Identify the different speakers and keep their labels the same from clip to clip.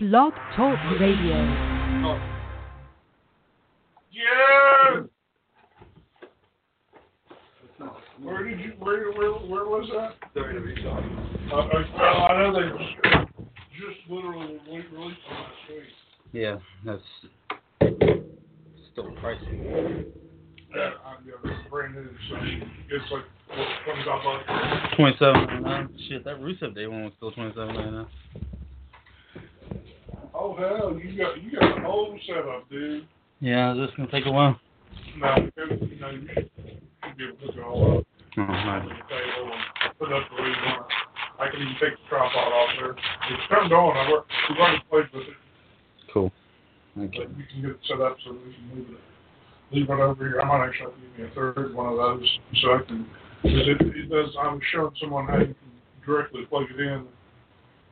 Speaker 1: Blog Talk Radio.
Speaker 2: Yeah. Where did you? Where? Where? Where was that? Uh, uh, well, I know they just, just literally released it last week.
Speaker 3: Yeah, that's still pricey.
Speaker 2: Yeah, I'm brand new, so it's like what, twenty five bucks.
Speaker 3: Twenty seven ninety nine. Shit, that Rusev Day one was still twenty seven ninety nine.
Speaker 2: Oh hell, you got you got the whole setup, dude.
Speaker 3: Yeah, this gonna take a while.
Speaker 2: No, you know you should, be able to hook it all up.
Speaker 3: Oh,
Speaker 2: on
Speaker 3: nice.
Speaker 2: the table and put it up the way you want. it. I can even take the tripod off there. It's turned on. I work. We've already played with it.
Speaker 3: Cool. Okay.
Speaker 2: But you can get it set up so we can move it, leave it over here. I might actually give me a third one of those so I can, because it, it does, I was showing someone how you can directly plug it in.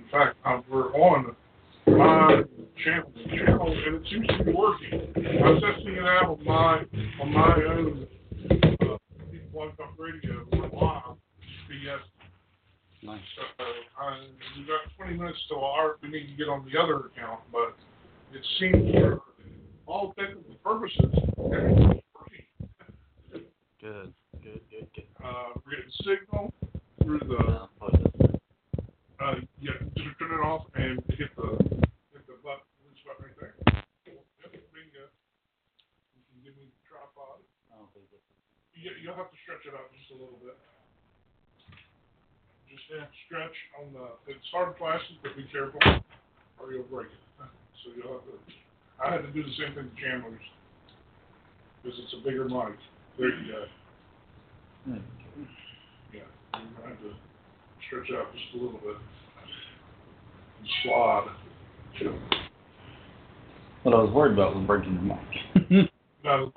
Speaker 2: In fact, I'm, we're on my channel, channel, and it seems to be working. I was testing it out on my, on my own, uh, Blog Talk Radio, live, BS.
Speaker 3: Nice.
Speaker 2: So, uh, we've got twenty minutes till our, we need to get on the other account, but it seems for all technical purposes, everything's working.
Speaker 3: Good. Good. Good. Good.
Speaker 2: Uh, we're getting signal through the,
Speaker 3: Now, put it-
Speaker 2: uh, yeah, just turn it off and hit the, hit the button, this button right there. Yep, bingo. You can give me the tripod.
Speaker 3: I don't think
Speaker 2: you, You'll have to stretch it out just a little bit. Just uh, stretch on the, it's hard plastic, but be careful, or you'll break it. So you'll have to, I had to do the same thing to Chandler's, because it's a bigger mic. There you go.
Speaker 3: Hmm.
Speaker 2: Yeah, gonna have to stretch out just a little bit. Slide.
Speaker 3: What I was worried about was breaking the mic.
Speaker 2: no,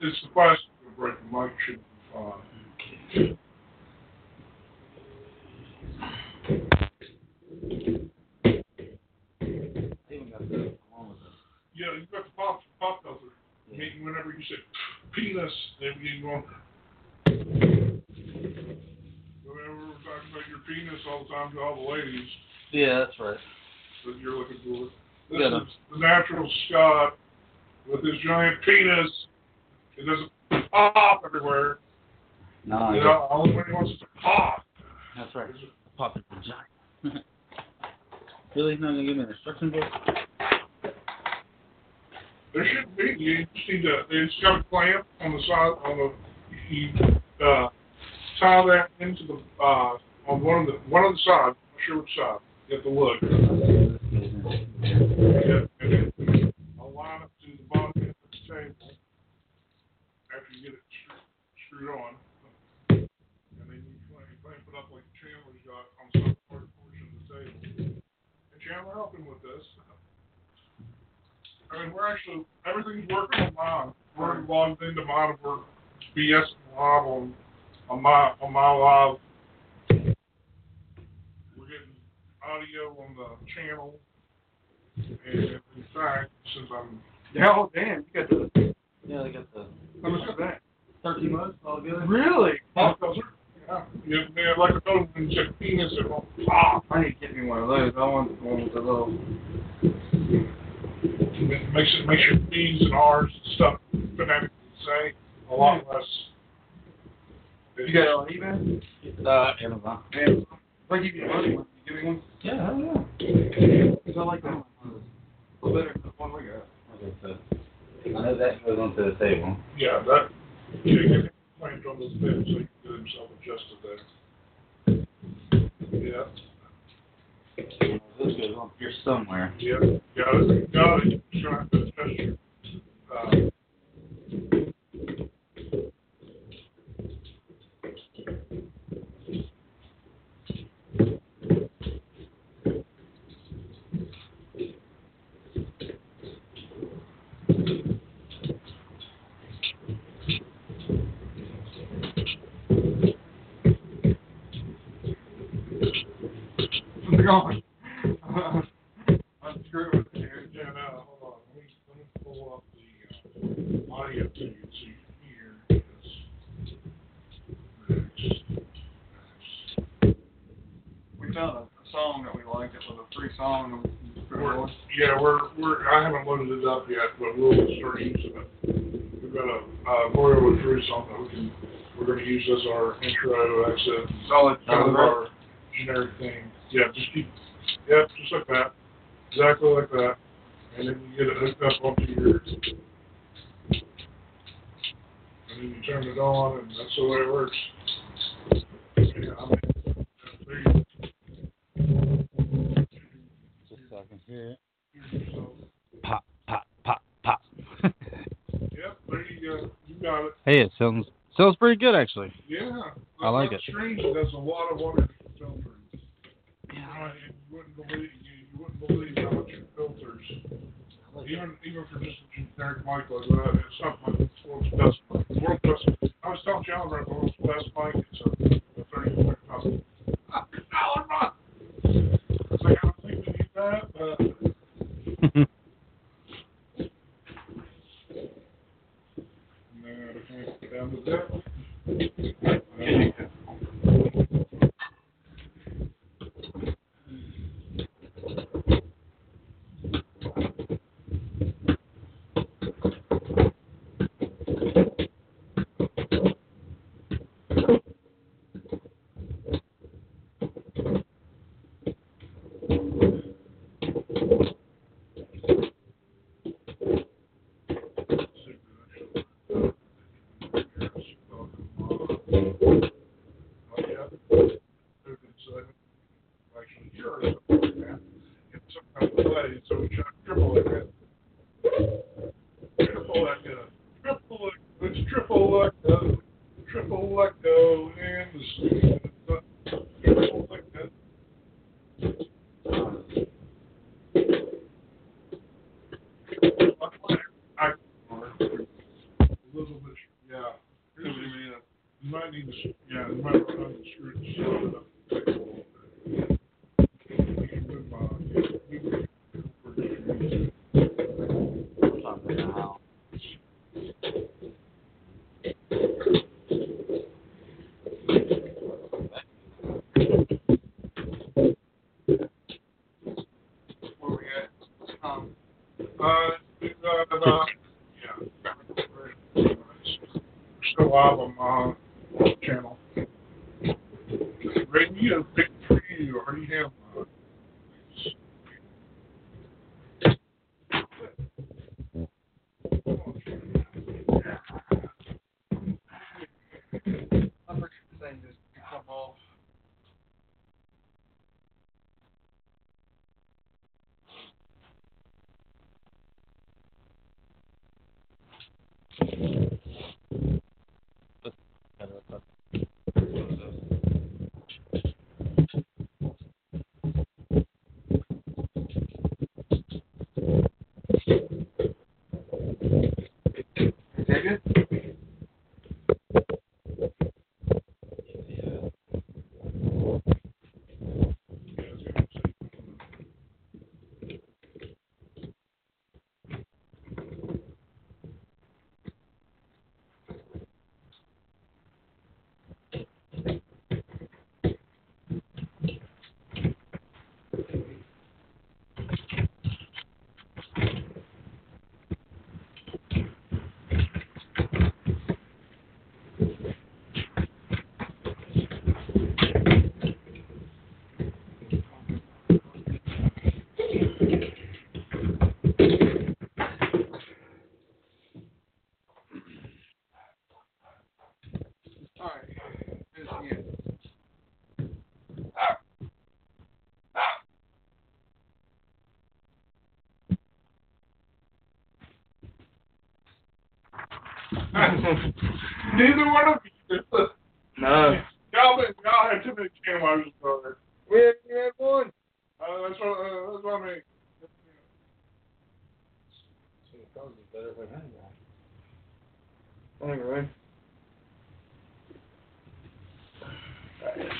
Speaker 2: it's the plastic that break the mic should be fine.
Speaker 3: Even got the along with it.
Speaker 2: Yeah, you got the pop, pop filter.
Speaker 3: Yeah.
Speaker 2: Meaning whenever you say penis, then you go, whenever we're talking about your penis all the time to all the ladies
Speaker 3: Yeah, that's right.
Speaker 2: that you're looking for. This
Speaker 3: Got
Speaker 2: is the natural Scott with his giant penis. It doesn't pop everywhere.
Speaker 3: No,
Speaker 2: You know, only when he wants to pop.
Speaker 3: that's right. Pop it vagina. really? Not gonna give me an instruction book?
Speaker 2: There shouldn't be. You just need to. It's got a clamp on the side. On the you uh, tie that into the uh, on one of the one of the sides. I'm not sure which side. Have to look. Yeah, and then I'll line up to the bottom of the table after you get it screwed, on, and then you clamp, it up like Chandler's got on some part portion of the table. And Chandler him with this. I mean, we're actually everything's working on. We're logged into mine. We're BS live on on my on my live. We're getting audio on the channel, and in since I'm Yeah,
Speaker 4: Oh damn, you got the
Speaker 3: Yeah, they got the
Speaker 4: how much is that?
Speaker 3: thirteen months all good.
Speaker 4: Really?
Speaker 2: pop filter. Yeah, yeah, yeah, like I told him when penis, it won't.
Speaker 4: I need to get me one of those. I want one with the little.
Speaker 2: It makes it makes your B's and R's and stuff phonetically say a lot less.
Speaker 4: You got it on eBay?
Speaker 3: Uh, Amazon.
Speaker 4: Man, if I give you money, you give me one?
Speaker 3: Yeah, hell yeah.
Speaker 4: Because I like that one. A better than the one we got.
Speaker 3: Okay, so I know that goes onto the table.
Speaker 2: Yeah, that, you get him clamped on those beds so he can get himself adjusted there. Yeah,
Speaker 3: This goes on here somewhere.
Speaker 2: yeah, got it, got it, have uh, to your, uh,
Speaker 4: I'm screwed with
Speaker 2: yeah, now, hold on, let me, let me pull up the, uh, audio so you can see here.
Speaker 4: We found a, song that we liked. It was a free song. we put it
Speaker 2: We're. Yeah, we're, we're, I haven't loaded it up yet, but we'll start using it. We've got a, uh, Royal with Drew something that we can, we're gonna use as our intro exit.
Speaker 4: Solid,
Speaker 2: Kind of our generic thing. Yeah, just keep, yeah, just like that. Exactly like that. And then you get it hooked up onto your, and then you turn it on and that's the way it works. Yeah, I mean, there you
Speaker 3: Just so I can hear it. Pop, pop, pop, pop.
Speaker 2: Yep, there you go. You got it.
Speaker 3: hey, it sounds sounds pretty good actually.
Speaker 2: Yeah.
Speaker 3: I like it.
Speaker 2: Strange. Does a lot of water filtering. Yeah. You wouldn't believe you, you wouldn't believe how much it filters. Even even for just a generic mic like that, it's not the world's best mic. World's best. I was telling John about the world's best mic. It's a, a thirty five thousand dollar mic. It's like I don't think we need that, but down to that. Triple let go and the triple let go. I, a little bit, yeah. You might need to, yeah, you might run on the screw to slow it up. Take a little bit. You can move on, yeah, move it.
Speaker 4: Where we at? Um,
Speaker 2: Yeah. Still on, uh, channel. Radio pick for you, already have, uh,
Speaker 4: I'm pretty saying this come off. Is that good? Alright, here's the end.
Speaker 2: Neither one of you.
Speaker 4: No.
Speaker 2: Y'all, been- y'all had too many cameras brother.
Speaker 4: We had, we had one.
Speaker 2: Uh, that's what, uh, that's what I mean.
Speaker 4: Anyway. Nope.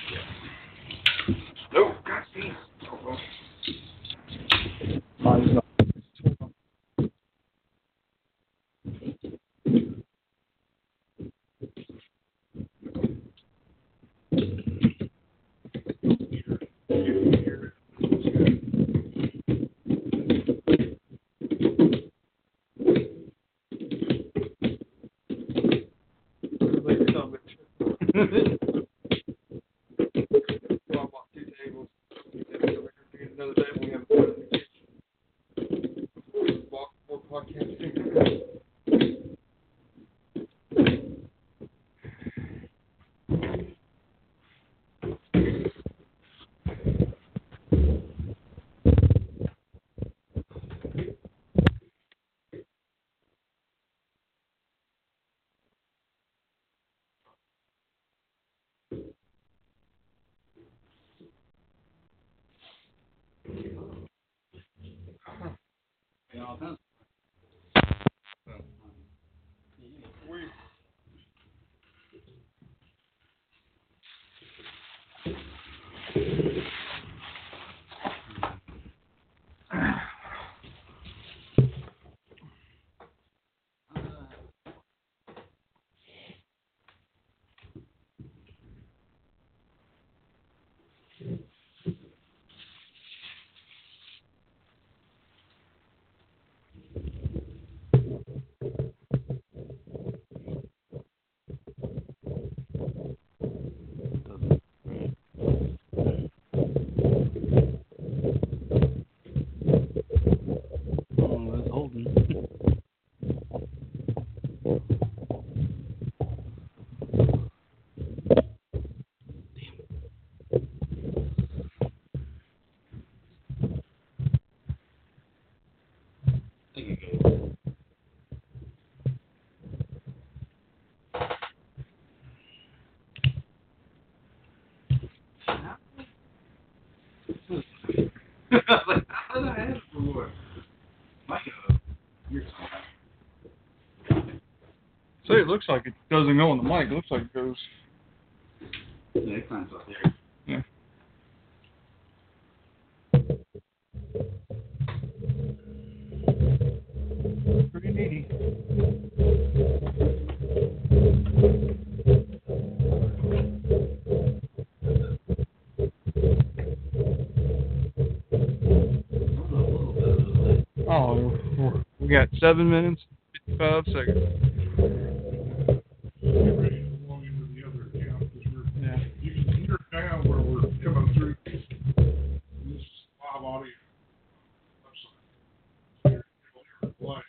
Speaker 3: Thank you.
Speaker 5: See, it looks like it doesn't go on the mic. It looks like it goes.
Speaker 3: Yeah, it climbs up there.
Speaker 5: Yeah. Pretty neat. Oh, we're- we got seven minutes, fifty-five seconds.
Speaker 2: To go into the other account, because we're,
Speaker 5: Yeah.
Speaker 2: you can hear it now where we're coming through this live audio. website. Here, it'll play.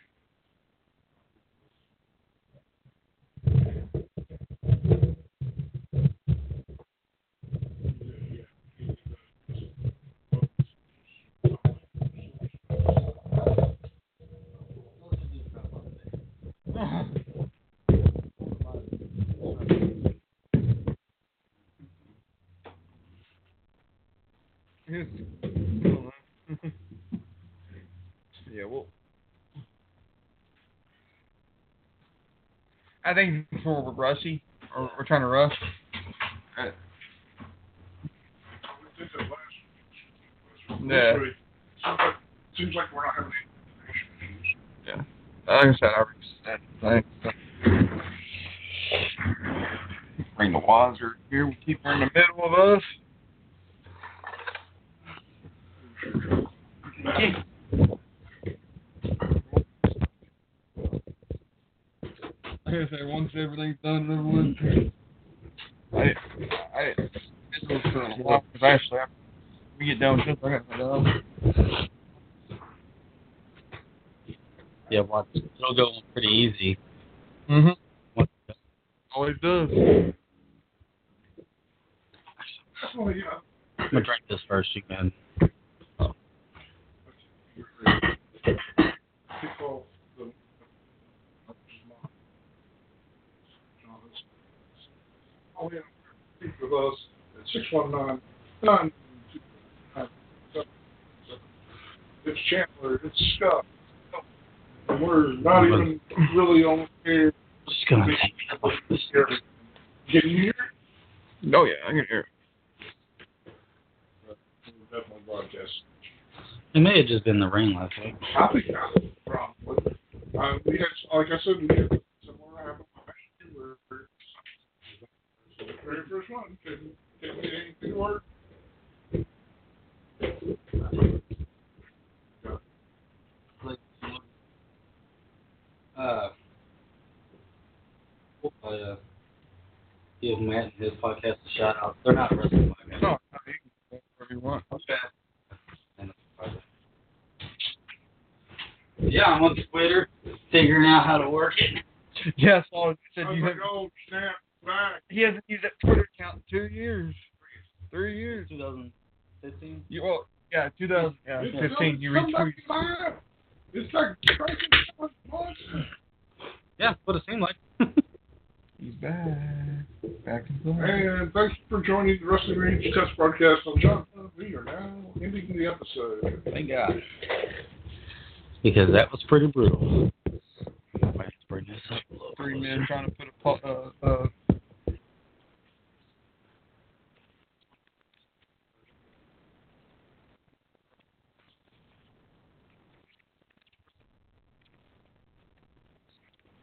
Speaker 5: Yes. yeah, well. I think before we're rushy, or we're trying to rush. Uh,
Speaker 2: We did that last week.
Speaker 5: Yeah.
Speaker 2: Seems like, we're not having any issues.
Speaker 5: yeah. Like I said, I already said thanks. Bring the Wiser here. We keep her in the middle of us. Like I say, once everything's done, everyone's. I, I, this was for a while because actually, after we get done, just I got my dog.
Speaker 3: Yeah, watch. It'll go pretty easy.
Speaker 5: Mm-hmm. Always does.
Speaker 2: Oh, yeah.
Speaker 3: I'm gonna drink this first. You can.
Speaker 2: Kick off the. Oh, yeah. Speak with us at six one nine nine two nine seven seven. It's Chandler, it's Scott. And we're not even really on air.
Speaker 3: Just gonna take it off this.
Speaker 2: Can you hear? it?
Speaker 5: Oh yeah, I can hear. it.
Speaker 2: Definitely broadcast.
Speaker 3: It may have just been the rain last night.
Speaker 2: I think I have a problem. Uh, we had, like I said, we had similar happen last year where so the very first one couldn't, couldn't get anything to work.
Speaker 3: Uh, we'll, uh, give Matt and his podcast a shout out. They're not wrestling podcast.
Speaker 5: No, no, you can go wherever you want. Okay.
Speaker 3: Yeah, I'm on Twitter, figuring out how to work it.
Speaker 5: Yes, all you said
Speaker 2: I was
Speaker 5: you
Speaker 2: like,
Speaker 5: have,
Speaker 2: oh, snap, back.
Speaker 5: He hasn't used that Twitter account in two years. Three years.
Speaker 3: 2015.
Speaker 5: You well, yeah, 2000, yeah,
Speaker 2: It's
Speaker 5: 15. You
Speaker 2: come back
Speaker 5: retweet.
Speaker 2: live. It's like crazy.
Speaker 3: Yeah, what it seemed like.
Speaker 5: He's back, back in play.
Speaker 2: And thanks for joining the Wrestling Rage Test broadcast on John. We are now ending the episode.
Speaker 3: Thank God. Because that was pretty brutal. Let's bring this up a little
Speaker 5: Three
Speaker 3: closer.
Speaker 5: men trying to put a po- uh, uh,